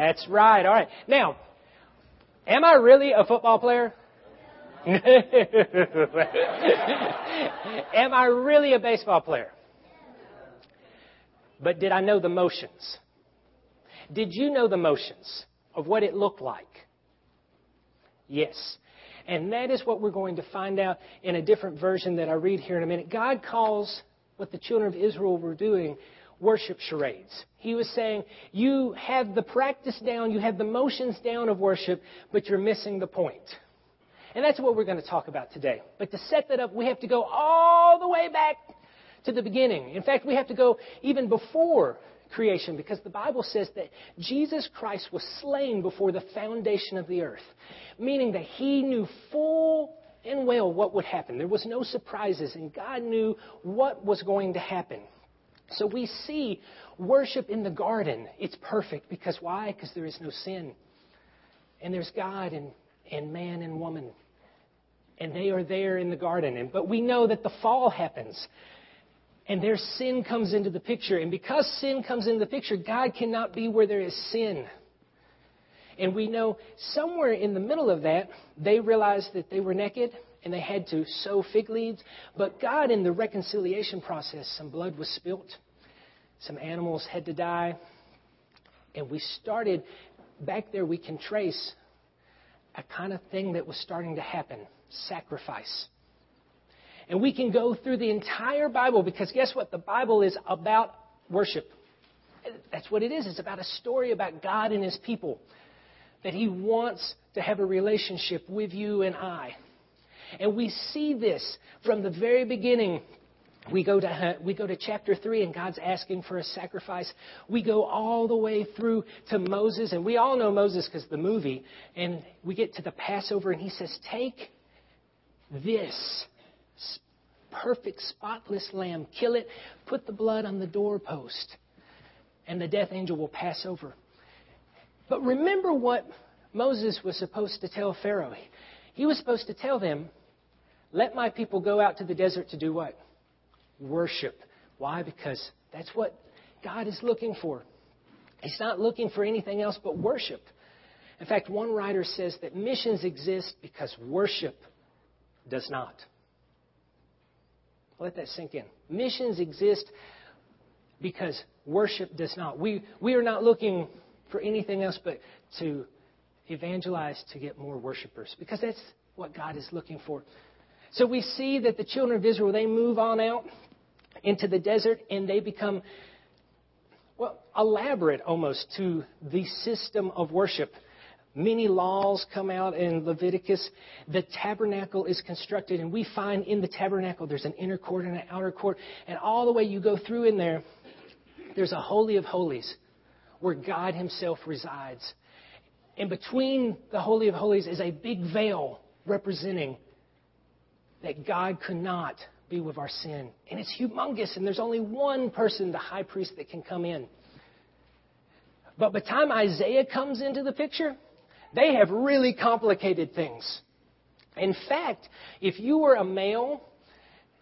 That's right. All right. Now, am I really a football player? am I really a baseball player? But did I know the motions? Did you know the motions of what it looked like? Yes. And that is what we're going to find out in a different version that I read here in a minute. God calls what the children of Israel were doing worship charades. He was saying, You have the practice down, you have the motions down of worship, but you're missing the point. And that's what we're going to talk about today. But to set that up, we have to go all the way back to the beginning. In fact, we have to go even before creation because the Bible says that Jesus Christ was slain before the foundation of the earth, meaning that he knew full and well what would happen. There was no surprises, and God knew what was going to happen. So we see worship in the garden. It's perfect because why? Because there is no sin. And there's God and, and man and woman. And they are there in the garden. And, but we know that the fall happens. And their sin comes into the picture. And because sin comes into the picture, God cannot be where there is sin. And we know somewhere in the middle of that, they realized that they were naked and they had to sow fig leaves. But God, in the reconciliation process, some blood was spilt, some animals had to die. And we started, back there, we can trace a kind of thing that was starting to happen sacrifice. And we can go through the entire Bible because guess what? The Bible is about worship. That's what it is. It's about a story about God and His people. That He wants to have a relationship with you and I. And we see this from the very beginning. We go, to, uh, we go to chapter 3 and God's asking for a sacrifice. We go all the way through to Moses, and we all know Moses because the movie. And we get to the Passover, and he says, Take this perfect, spotless lamb, kill it, put the blood on the doorpost, and the death angel will pass over. But remember what Moses was supposed to tell Pharaoh. He was supposed to tell them, let my people go out to the desert to do what? Worship. Why? Because that's what God is looking for. He's not looking for anything else but worship. In fact, one writer says that missions exist because worship does not. Let that sink in. Missions exist because worship does not. We, we are not looking for anything else but to evangelize to get more worshipers because that's what God is looking for. So we see that the children of Israel, they move on out into the desert and they become, well, elaborate almost to the system of worship. Many laws come out in Leviticus. The tabernacle is constructed, and we find in the tabernacle there's an inner court and an outer court. And all the way you go through in there, there's a Holy of Holies where God Himself resides. And between the Holy of Holies is a big veil representing that God could not be with our sin. And it's humongous, and there's only one person, the high priest, that can come in. But by the time Isaiah comes into the picture, they have really complicated things. In fact, if you were a male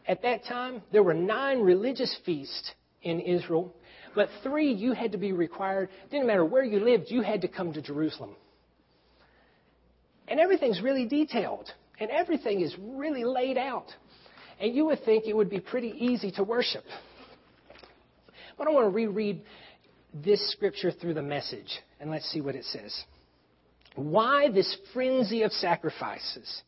at that time, there were nine religious feasts in Israel, but three you had to be required. Didn't matter where you lived, you had to come to Jerusalem. And everything's really detailed and everything is really laid out. And you would think it would be pretty easy to worship. But I want to reread this scripture through the message, and let's see what it says. Why this frenzy of sacrifices?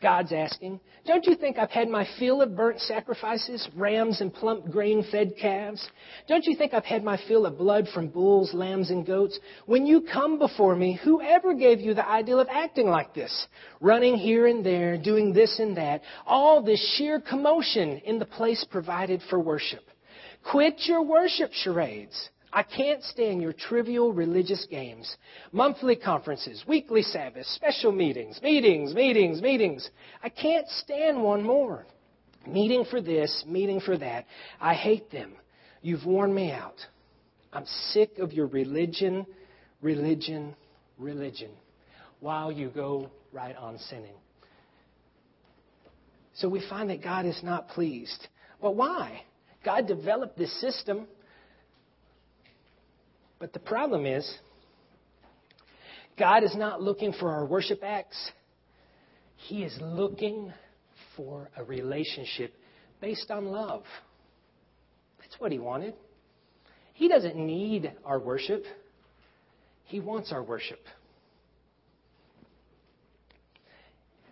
God's asking, Don't you think I've had my fill of burnt sacrifices, rams and plump grain fed calves? Don't you think I've had my fill of blood from bulls, lambs, and goats? When you come before me, whoever gave you the idea of acting like this? Running here and there, doing this and that, all this sheer commotion in the place provided for worship. Quit your worship charades. I can't stand your trivial religious games. Monthly conferences, weekly Sabbaths, special meetings, meetings, meetings, meetings. I can't stand one more. Meeting for this, meeting for that. I hate them. You've worn me out. I'm sick of your religion, religion, religion, while you go right on sinning. So we find that God is not pleased. Well, why? God developed this system but the problem is, God is not looking for our worship acts. He is looking for a relationship based on love. That's what He wanted. He doesn't need our worship, He wants our worship.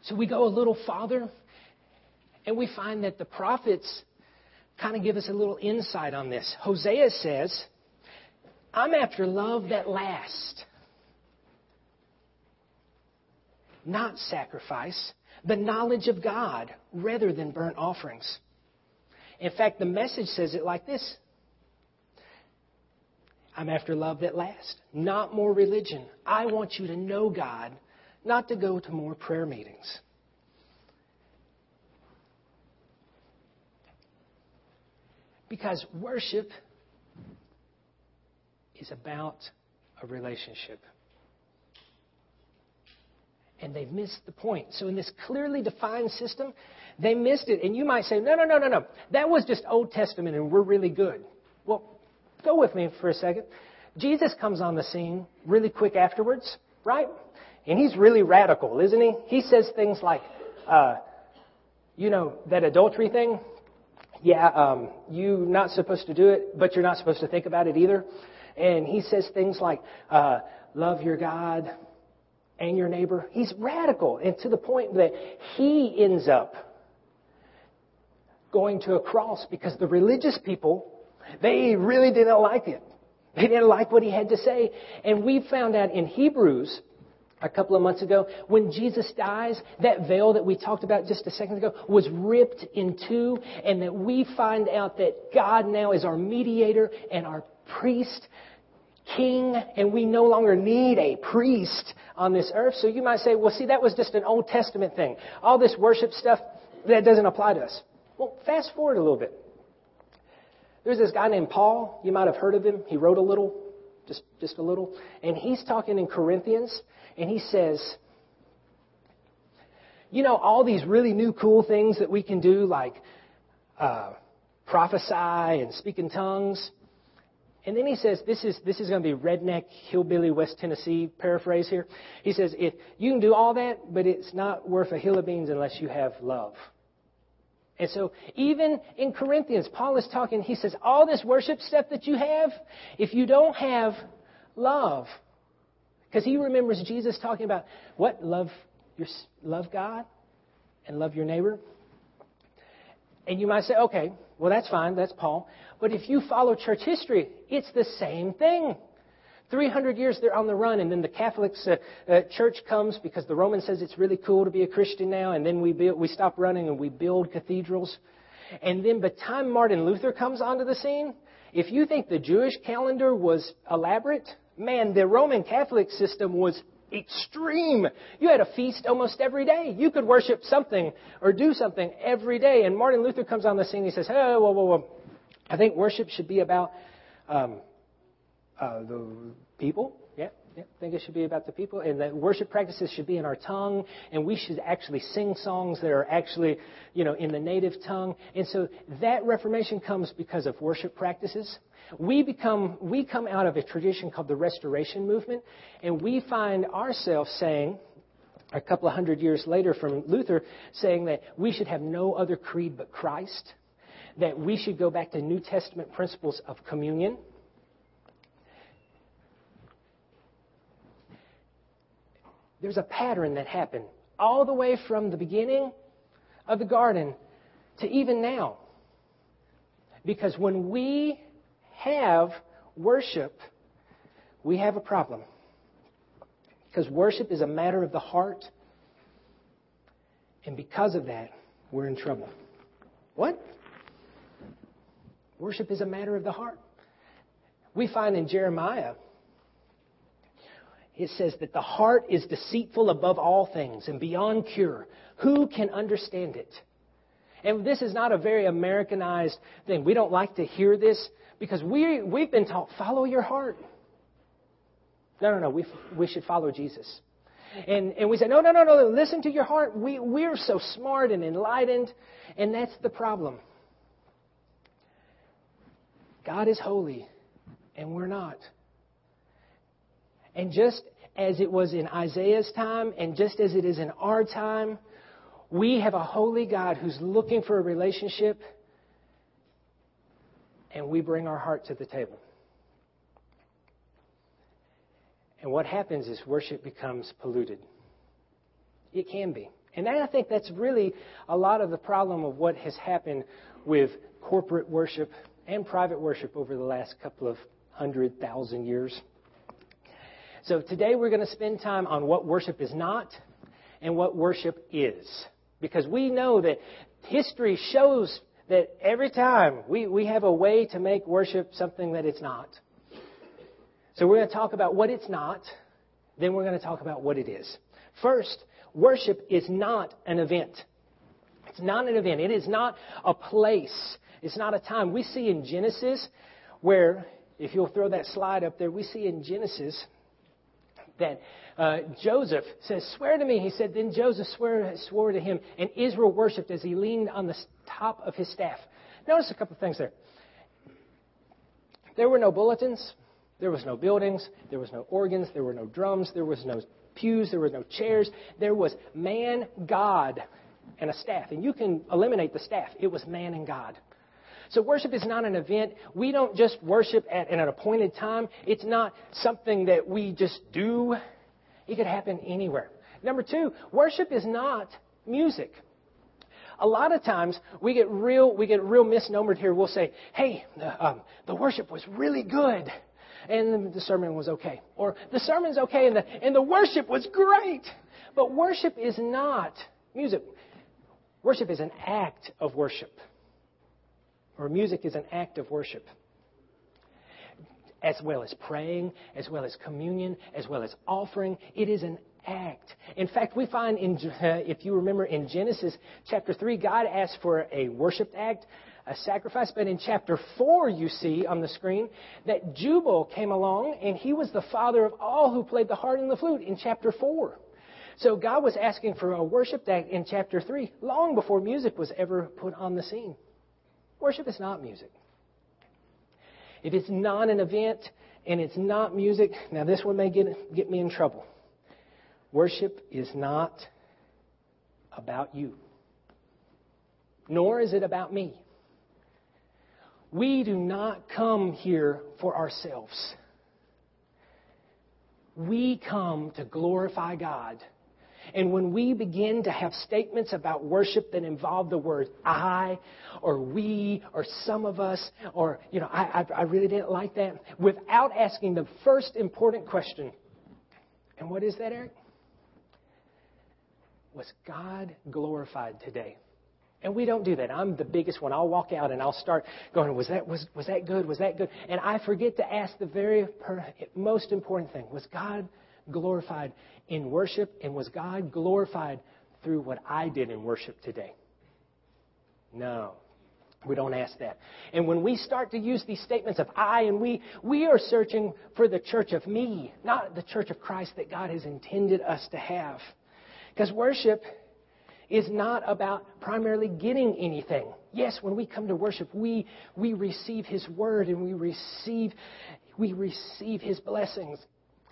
So we go a little farther and we find that the prophets kind of give us a little insight on this. Hosea says, I'm after love that lasts, not sacrifice, the knowledge of God rather than burnt offerings. In fact, the message says it like this I'm after love that lasts, not more religion. I want you to know God, not to go to more prayer meetings. Because worship is about a relationship. And they've missed the point. So, in this clearly defined system, they missed it. And you might say, no, no, no, no, no. That was just Old Testament and we're really good. Well, go with me for a second. Jesus comes on the scene really quick afterwards, right? And he's really radical, isn't he? He says things like, uh, you know, that adultery thing, yeah, um, you're not supposed to do it, but you're not supposed to think about it either. And he says things like, uh, love your God and your neighbor. He's radical, and to the point that he ends up going to a cross because the religious people, they really didn't like it. They didn't like what he had to say. And we found out in Hebrews a couple of months ago, when Jesus dies, that veil that we talked about just a second ago was ripped in two, and that we find out that God now is our mediator and our priest, king, and we no longer need a priest on this earth. So you might say, well, see, that was just an Old Testament thing. All this worship stuff, that doesn't apply to us. Well, fast forward a little bit. There's this guy named Paul. You might have heard of him. He wrote a little, just, just a little. And he's talking in Corinthians, and he says, you know, all these really new cool things that we can do, like uh, prophesy and speak in tongues. And then he says, this is, this is going to be redneck, hillbilly, West Tennessee paraphrase here. He says, if you can do all that, but it's not worth a hill of beans unless you have love. And so, even in Corinthians, Paul is talking, he says, all this worship stuff that you have, if you don't have love, because he remembers Jesus talking about what? Love, your, love God and love your neighbor. And you might say, okay, well, that's fine, that's Paul. But if you follow church history, it's the same thing. 300 years they're on the run, and then the Catholic uh, uh, Church comes because the Roman says it's really cool to be a Christian now, and then we, build, we stop running and we build cathedrals. And then by the time Martin Luther comes onto the scene, if you think the Jewish calendar was elaborate, man, the Roman Catholic system was extreme. You had a feast almost every day. You could worship something or do something every day. And Martin Luther comes on the scene. And he says, "Hey, whoa, whoa, whoa! I think worship should be about um, uh, the people. Think it should be about the people, and that worship practices should be in our tongue, and we should actually sing songs that are actually, you know, in the native tongue. And so that Reformation comes because of worship practices. We become, we come out of a tradition called the Restoration Movement, and we find ourselves saying, a couple of hundred years later from Luther, saying that we should have no other creed but Christ, that we should go back to New Testament principles of communion, there's a pattern that happened all the way from the beginning of the garden to even now. Because when we have worship, we have a problem. Because worship is a matter of the heart. And because of that, we're in trouble. What? Worship is a matter of the heart. We find in Jeremiah it says that the heart is deceitful above all things and beyond cure. Who can understand it? And this is not a very Americanized thing. We don't like to hear this because we, we've been taught, follow your heart. No, no, no. We, we should follow Jesus. And, and we say, no, no, no, no, listen to your heart. We, we're so smart and enlightened. And that's the problem. God is holy, and we're not. And just as it was in Isaiah's time and just as it is in our time, we have a holy God who's looking for a relationship, and we bring our heart to the table. And what happens is worship becomes polluted. It can be. And I think that's really a lot of the problem of what has happened with corporate worship and private worship over the last couple of hundred thousand years. So today we're going to spend time on what worship is not and what worship is. Because we know that history shows that every time we, we have a way to make worship something that it's not. So we're going to talk about what it's not, then we're going to talk about what it is. First, worship is not an event. It's not an event. It is not a place. It's not a time. We see in Genesis where, if you'll throw that slide up there, we see in Genesis that uh, Joseph says, Swear to me. He said, Then Joseph swore, swore to him, and Israel worshiped as he leaned on the top of his staff. Notice a couple of things there. There were no bulletins, there was no buildings, there was no organs, there were no drums, there was no pews, there were no chairs. There was man, God, and a staff. And you can eliminate the staff. It was man and God. So worship is not an event. We don't just worship at an appointed time. It's not something that we just do. It could happen anywhere. Number two, worship is not music. A lot of times we get real, we get real misnomered here. We'll say, "Hey, um, the worship was really good, and the sermon was okay," or "The sermon's okay, and the and the worship was great." But worship is not music. Worship is an act of worship or music is an act of worship. As well as praying, as well as communion, as well as offering. It is an act. In fact, we find in, uh, if you remember in Genesis chapter 3, God asked for a worship act, a sacrifice. But in chapter 4, you see on the screen that Jubal came along and he was the father of all who played the harp and the flute in chapter 4. So God was asking for a worship act in chapter 3 long before music was ever put on the scene. Worship is not music. If it's not an event and it's not music, now this one may get, get me in trouble. Worship is not about you, nor is it about me. We do not come here for ourselves. We come to glorify God and when we begin to have statements about worship that involve the word I or we or some of us or, you know, I, I, I really didn't like that without asking the first important question. And what is that, Eric? Was God glorified today? And we don't do that. I'm the biggest one. I'll walk out and I'll start going, was that, was, was that good? Was that good? And I forget to ask the very per- most important thing. Was God glorified in worship? And was God glorified through what I did in worship today? No. We don't ask that. And when we start to use these statements of I and we, we are searching for the church of me, not the church of Christ that God has intended us to have. Because worship is not about primarily getting anything. Yes, when we come to worship, we, we receive His word and we receive, we receive His blessings.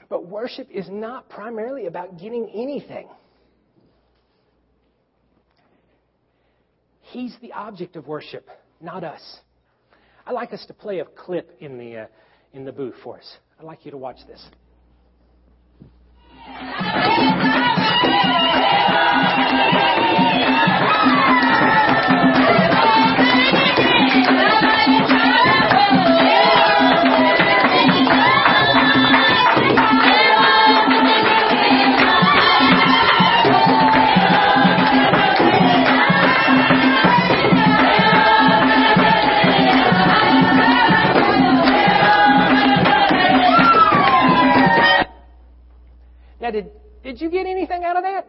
But worship is not primarily about getting anything. He's the object of worship, not us. I'd like us to play a clip in the, uh, in the booth for us. I'd like you to watch this. Did, you get anything out of that?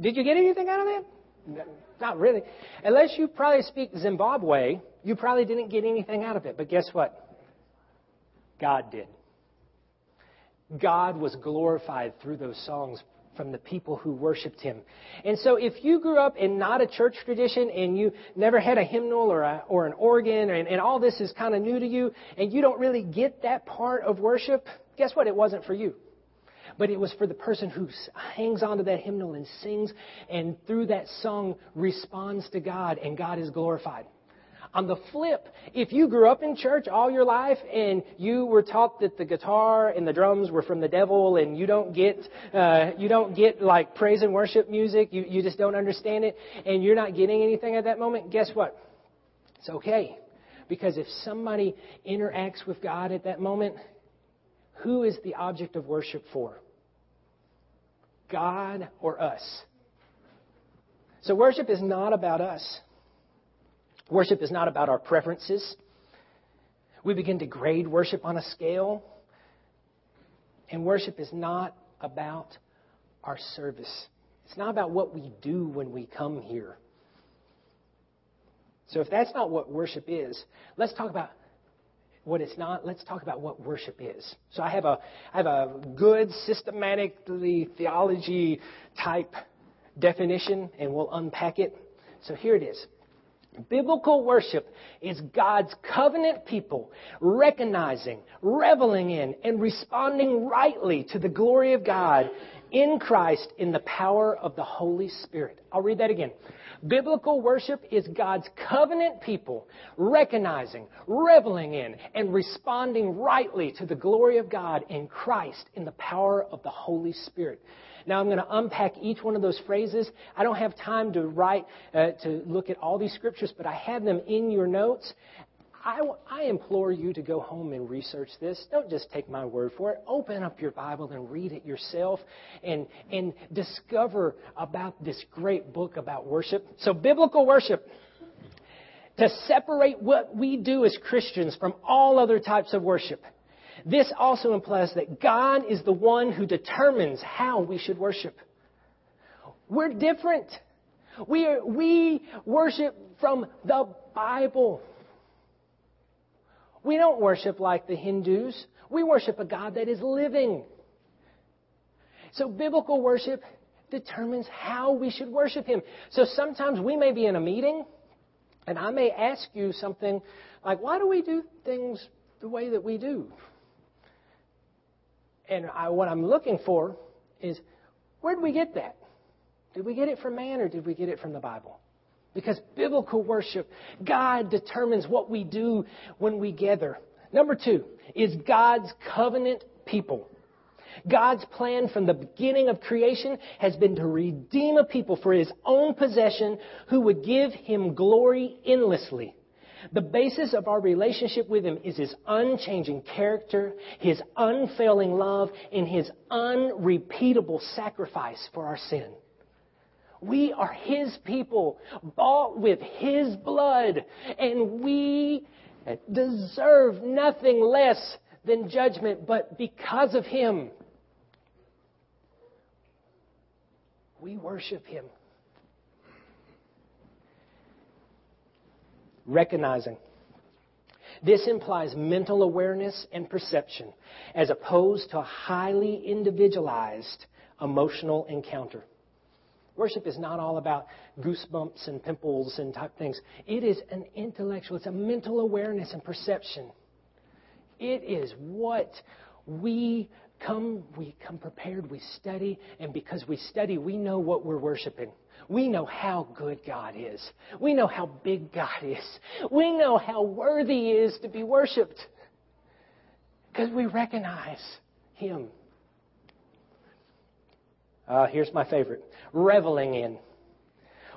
Did you get anything out of that? Not really. Unless you probably speak Zimbabwe, you probably didn't get anything out of it. But guess what? God did. God was glorified through those songs from the people who worshiped him. And so if you grew up in not a church tradition and you never had a hymnal or, a, or an organ and, and all this is kind of new to you and you don't really get that part of worship, Guess what? It wasn't for you. But it was for the person who hangs onto that hymnal and sings and through that song responds to God and God is glorified. On the flip, if you grew up in church all your life and you were taught that the guitar and the drums were from the devil and you don't get, uh, you don't get like praise and worship music, you, you just don't understand it and you're not getting anything at that moment, guess what? It's okay. Because if somebody interacts with God at that moment, who is the object of worship for? God or us? So worship is not about us. Worship is not about our preferences. We begin to grade worship on a scale. And worship is not about our service. It's not about what we do when we come here. So if that's not what worship is, let's talk about what it's not. Let's talk about what worship is. So I have a, I have a good systematically theology type definition and we'll unpack it. So here it is. Biblical worship is God's covenant people recognizing, reveling in, and responding rightly to the glory of God in Christ in the power of the Holy Spirit. I'll read that again. Biblical worship is God's covenant people recognizing, reveling in, and responding rightly to the glory of God in Christ in the power of the Holy Spirit. Now I'm going to unpack each one of those phrases. I don't have time to write, uh, to look at all these scriptures, but I have them in your notes. I, I, implore you to go home and research this. Don't just take my word for it. Open up your Bible and read it yourself and, and discover about this great book about worship. So, biblical worship. To separate what we do as Christians from all other types of worship. This also implies that God is the one who determines how we should worship. We're different. We, are, we worship from the Bible. We don't worship like the Hindus. We worship a God that is living. So biblical worship determines how we should worship Him. So sometimes we may be in a meeting and I may ask you something like, why do we do things the way that we do? And I, what I'm looking for is, where did we get that? Did we get it from man or did we get it from the Bible? Because biblical worship, God determines what we do when we gather. Number two is God's covenant people. God's plan from the beginning of creation has been to redeem a people for his own possession who would give him glory endlessly. The basis of our relationship with him is his unchanging character, his unfailing love, and his unrepeatable sacrifice for our sin. We are His people, bought with His blood, and we deserve nothing less than judgment, but because of Him, we worship Him. Recognizing. This implies mental awareness and perception as opposed to a highly individualized emotional encounter. Worship is not all about goosebumps and pimples and type things. It is an intellectual, it's a mental awareness and perception. It is what we come, we come prepared, we study, and because we study, we know what we're worshiping. We know how good God is. We know how big God is. We know how worthy He is to be worshiped. Because we recognize Him. Uh, here's my favorite reveling in.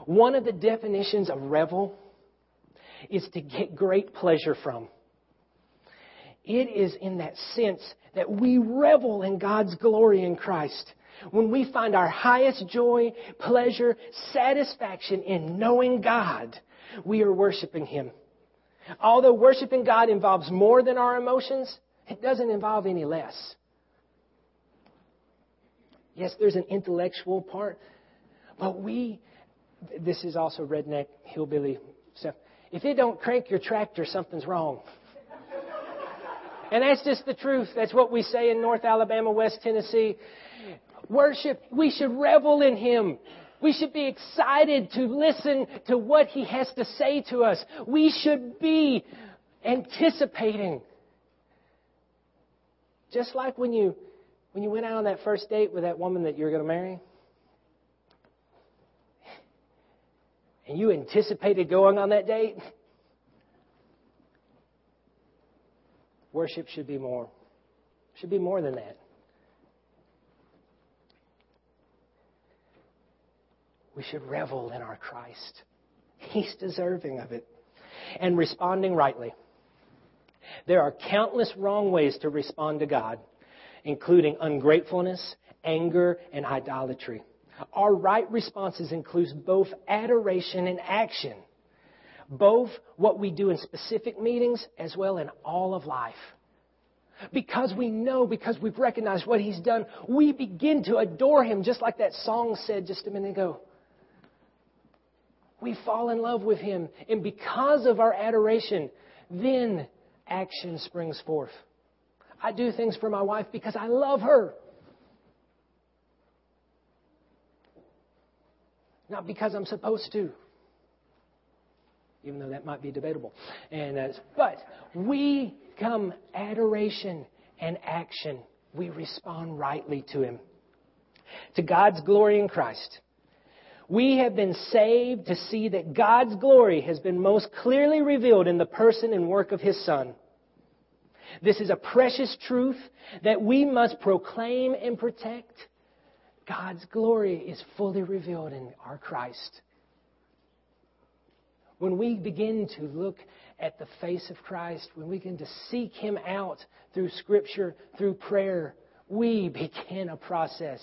One of the definitions of revel is to get great pleasure from. It is in that sense that we revel in God's glory in Christ. When we find our highest joy, pleasure, satisfaction in knowing God, we are worshiping Him. Although worshiping God involves more than our emotions, it doesn't involve any less. Yes, there's an intellectual part, but we, this is also redneck, hillbilly stuff. If it don't crank your tractor, something's wrong. and that's just the truth. That's what we say in North Alabama, West Tennessee. Worship, we should revel in Him. We should be excited to listen to what He has to say to us. We should be anticipating Just like when you when you went out on that first date with that woman that you're going to marry, and you anticipated going on that date, worship should be more. Should be more than that. We should revel in our Christ. He's deserving of it. And responding rightly. There are countless wrong ways to respond to God, including ungratefulness, anger, and idolatry. Our right responses include both adoration and action, both what we do in specific meetings as well in all of life. Because we know, because we've recognized what He's done, we begin to adore Him, just like that song said just a minute ago. We fall in love with Him, and because of our adoration, then action springs forth. I do things for my wife because I love her. Not because I'm supposed to. Even though that might be debatable. And uh, but we come adoration and action. We respond rightly to him. To God's glory in Christ. We have been saved to see that God's glory has been most clearly revealed in the person and work of His Son. This is a precious truth that we must proclaim and protect. God's glory is fully revealed in our Christ. When we begin to look at the face of Christ, when we begin to seek Him out through Scripture, through prayer, we begin a process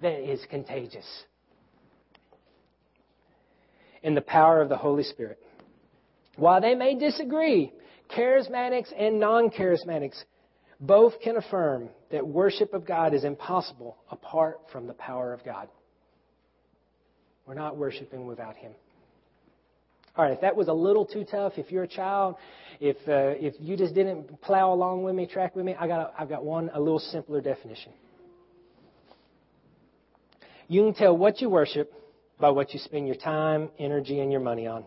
that is contagious. In the power of the Holy Spirit. While they may disagree, charismatics and non charismatics both can affirm that worship of God is impossible apart from the power of God. We're not worshiping without Him. All right, if that was a little too tough, if you're a child, if uh, if you just didn't plow along with me, track with me, I got a, I've got one a little simpler definition. You can tell what you worship by what you spend your time, energy, and your money on.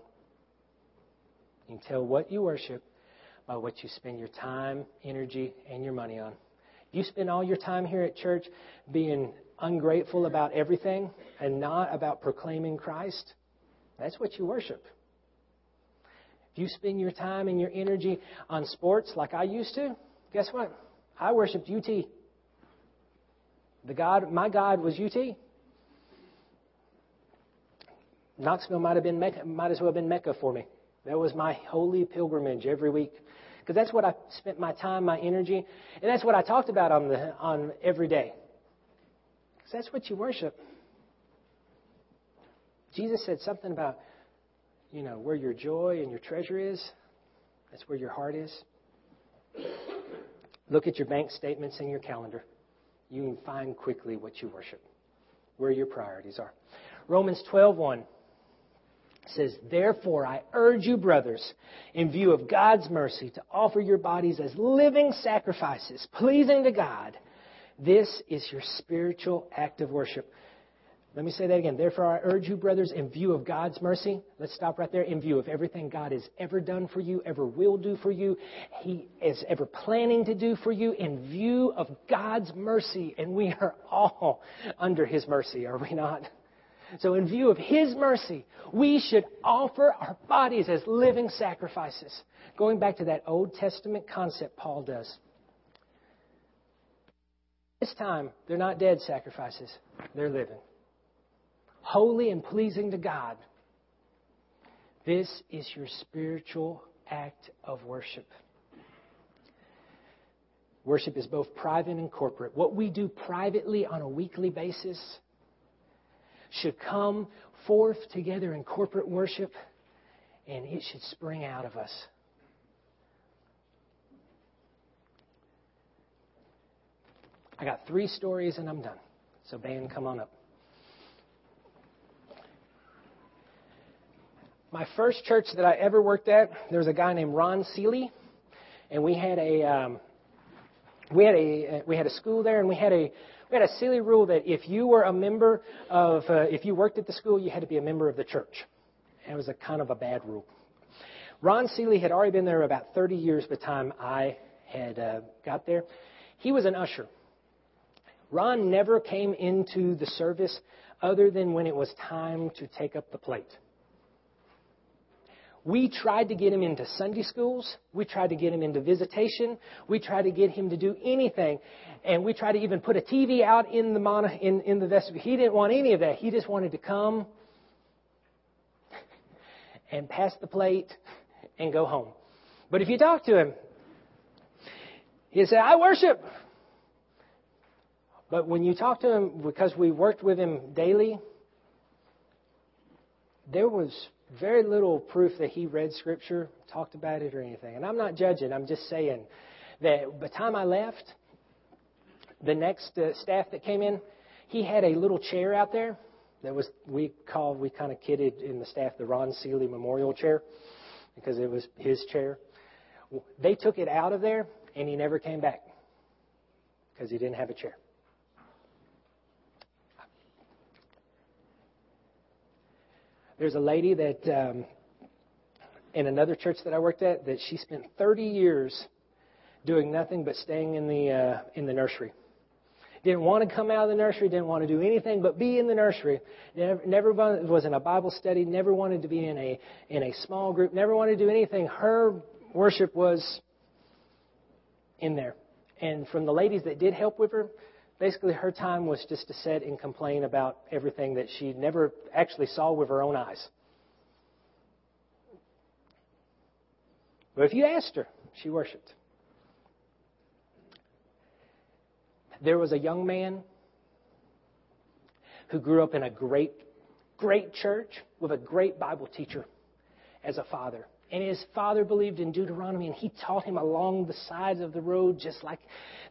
You can tell what you worship by what you spend your time, energy, and your money on. You spend all your time here at church being ungrateful about everything and not about proclaiming Christ, that's what you worship. If you spend your time and your energy on sports like I used to, guess what? I worshiped UT. The God, my God was UT. Knoxville might have been Mecca, might as well have been Mecca for me. That was my holy pilgrimage every week because that's what I spent my time, my energy, and that's what I talked about on the on every day. Because that's what you worship. Jesus said something about, you know, where your joy and your treasure is. That's where your heart is. Look at your bank statements and your calendar. You can find quickly what you worship, where your priorities are. Romans 12:1 says, Therefore, I urge you, brothers, in view of God's mercy, to offer your bodies as living sacrifices, pleasing to God. This is your spiritual act of worship. Let me say that again. Therefore, I urge you, brothers, in view of God's mercy, let's stop right there. In view of everything God has ever done for you, ever will do for you, He is ever planning to do for you, in view of God's mercy, and we are all under His mercy, are we not? So, in view of His mercy, we should offer our bodies as living sacrifices. Going back to that Old Testament concept Paul does. This time, they're not dead sacrifices, they're living. Holy and pleasing to God. This is your spiritual act of worship. Worship is both private and corporate. What we do privately on a weekly basis should come forth together in corporate worship, and it should spring out of us. I got three stories and I'm done. So, band, come on up. My first church that I ever worked at, there was a guy named Ron Seeley, and we had a um, we had a we had a school there, and we had a we had a silly rule that if you were a member of, uh, if you worked at the school, you had to be a member of the church. It was a kind of a bad rule. Ron Seeley had already been there about 30 years by the time I had uh, got there. He was an usher. Ron never came into the service other than when it was time to take up the plate. We tried to get him into Sunday schools. We tried to get him into visitation. We tried to get him to do anything. And we tried to even put a TV out in the, mono, in, in the vestibule. He didn't want any of that. He just wanted to come and pass the plate and go home. But if you talk to him, he'd say, I worship. But when you talk to him, because we worked with him daily, there was very little proof that he read Scripture, talked about it, or anything. And I'm not judging. I'm just saying that by the time I left, the next uh, staff that came in, he had a little chair out there that was we called we kind of kidded in the staff the Ron Seeley Memorial Chair because it was his chair. They took it out of there, and he never came back because he didn't have a chair. There's a lady that um, in another church that I worked at that she spent 30 years doing nothing but staying in the uh, in the nursery. Didn't want to come out of the nursery. Didn't want to do anything but be in the nursery. Never, never was in a Bible study. Never wanted to be in a in a small group. Never wanted to do anything. Her worship was in there. And from the ladies that did help with her, basically her time was just to sit and complain about everything that she never actually saw with her own eyes. But if you asked her, she worshiped. There was a young man who grew up in a great, great church with a great Bible teacher as a father. And his father believed in Deuteronomy, and he taught him along the sides of the road, just like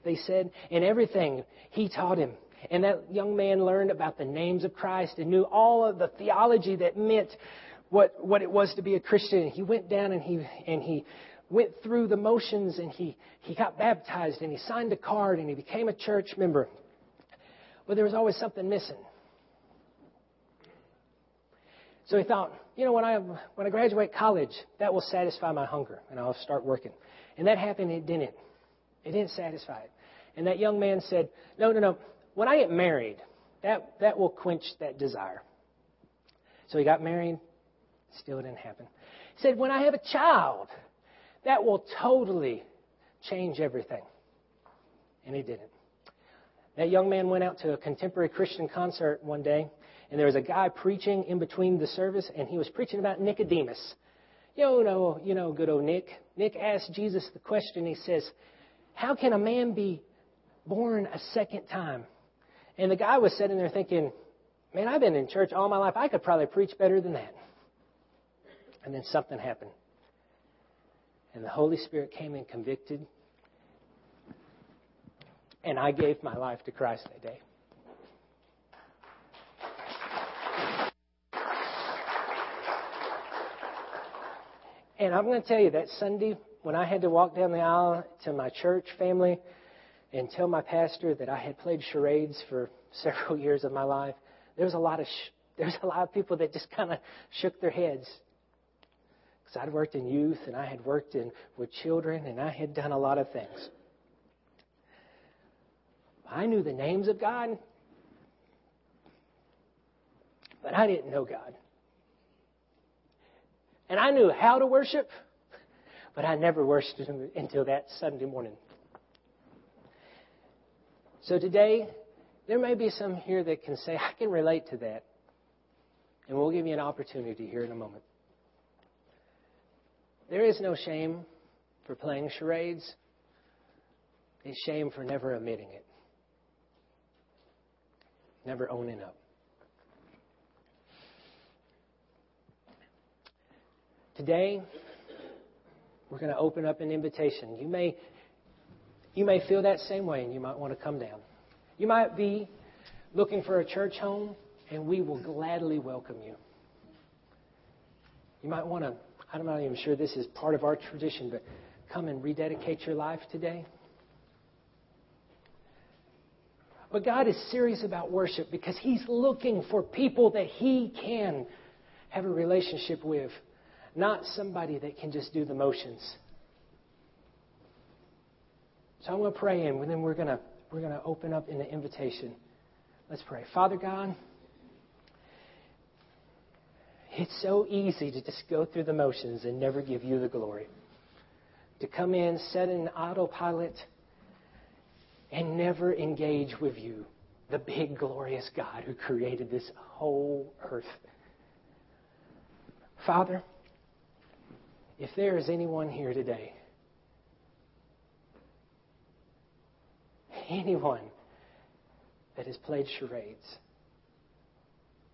they said, and everything he taught him. And that young man learned about the names of Christ and knew all of the theology that meant what, what it was to be a Christian. And He went down and he, and he went through the motions and he, he got baptized and he signed a card and he became a church member. But there was always something missing. So he thought, you know, when I, when I graduate college, that will satisfy my hunger and I'll start working. And that happened, it didn't. It didn't satisfy it. And that young man said, no, no, no. When I get married, that, that will quench that desire. So he got married. Still didn't happen. He said, when I have a child, that will totally change everything. And it didn't. That young man went out to a contemporary Christian concert one day and there was a guy preaching in between the service, and he was preaching about Nicodemus. You know, you know, good old Nick. Nick asked Jesus the question. He says, "How can a man be born a second time?" And the guy was sitting there thinking, "Man, I've been in church all my life. I could probably preach better than that." And then something happened, and the Holy Spirit came and convicted, and I gave my life to Christ that day. And I'm going to tell you that Sunday, when I had to walk down the aisle to my church family and tell my pastor that I had played charades for several years of my life, there was a lot of sh- there's a lot of people that just kind of shook their heads because I'd worked in youth and I had worked in with children and I had done a lot of things. I knew the names of God, but I didn't know God. And I knew how to worship, but I never worshiped until that Sunday morning. So today, there may be some here that can say, I can relate to that. And we'll give you an opportunity here in a moment. There is no shame for playing charades. It's shame for never admitting it, never owning up. Today, we're going to open up an invitation. You may, you may feel that same way and you might want to come down. You might be looking for a church home and we will gladly welcome you. You might want to, I'm not even sure this is part of our tradition, but come and rededicate your life today. But God is serious about worship because He's looking for people that He can have a relationship with not somebody that can just do the motions. So I'm going to pray and then we're going to, we're going to open up in the invitation. Let's pray. Father God, it's so easy to just go through the motions and never give you the glory. To come in, set in autopilot, and never engage with you, the big, glorious God who created this whole earth. Father, if there is anyone here today, anyone that has played charades,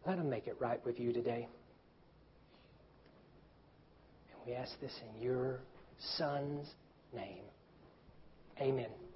let them make it right with you today. And we ask this in your Son's name. Amen.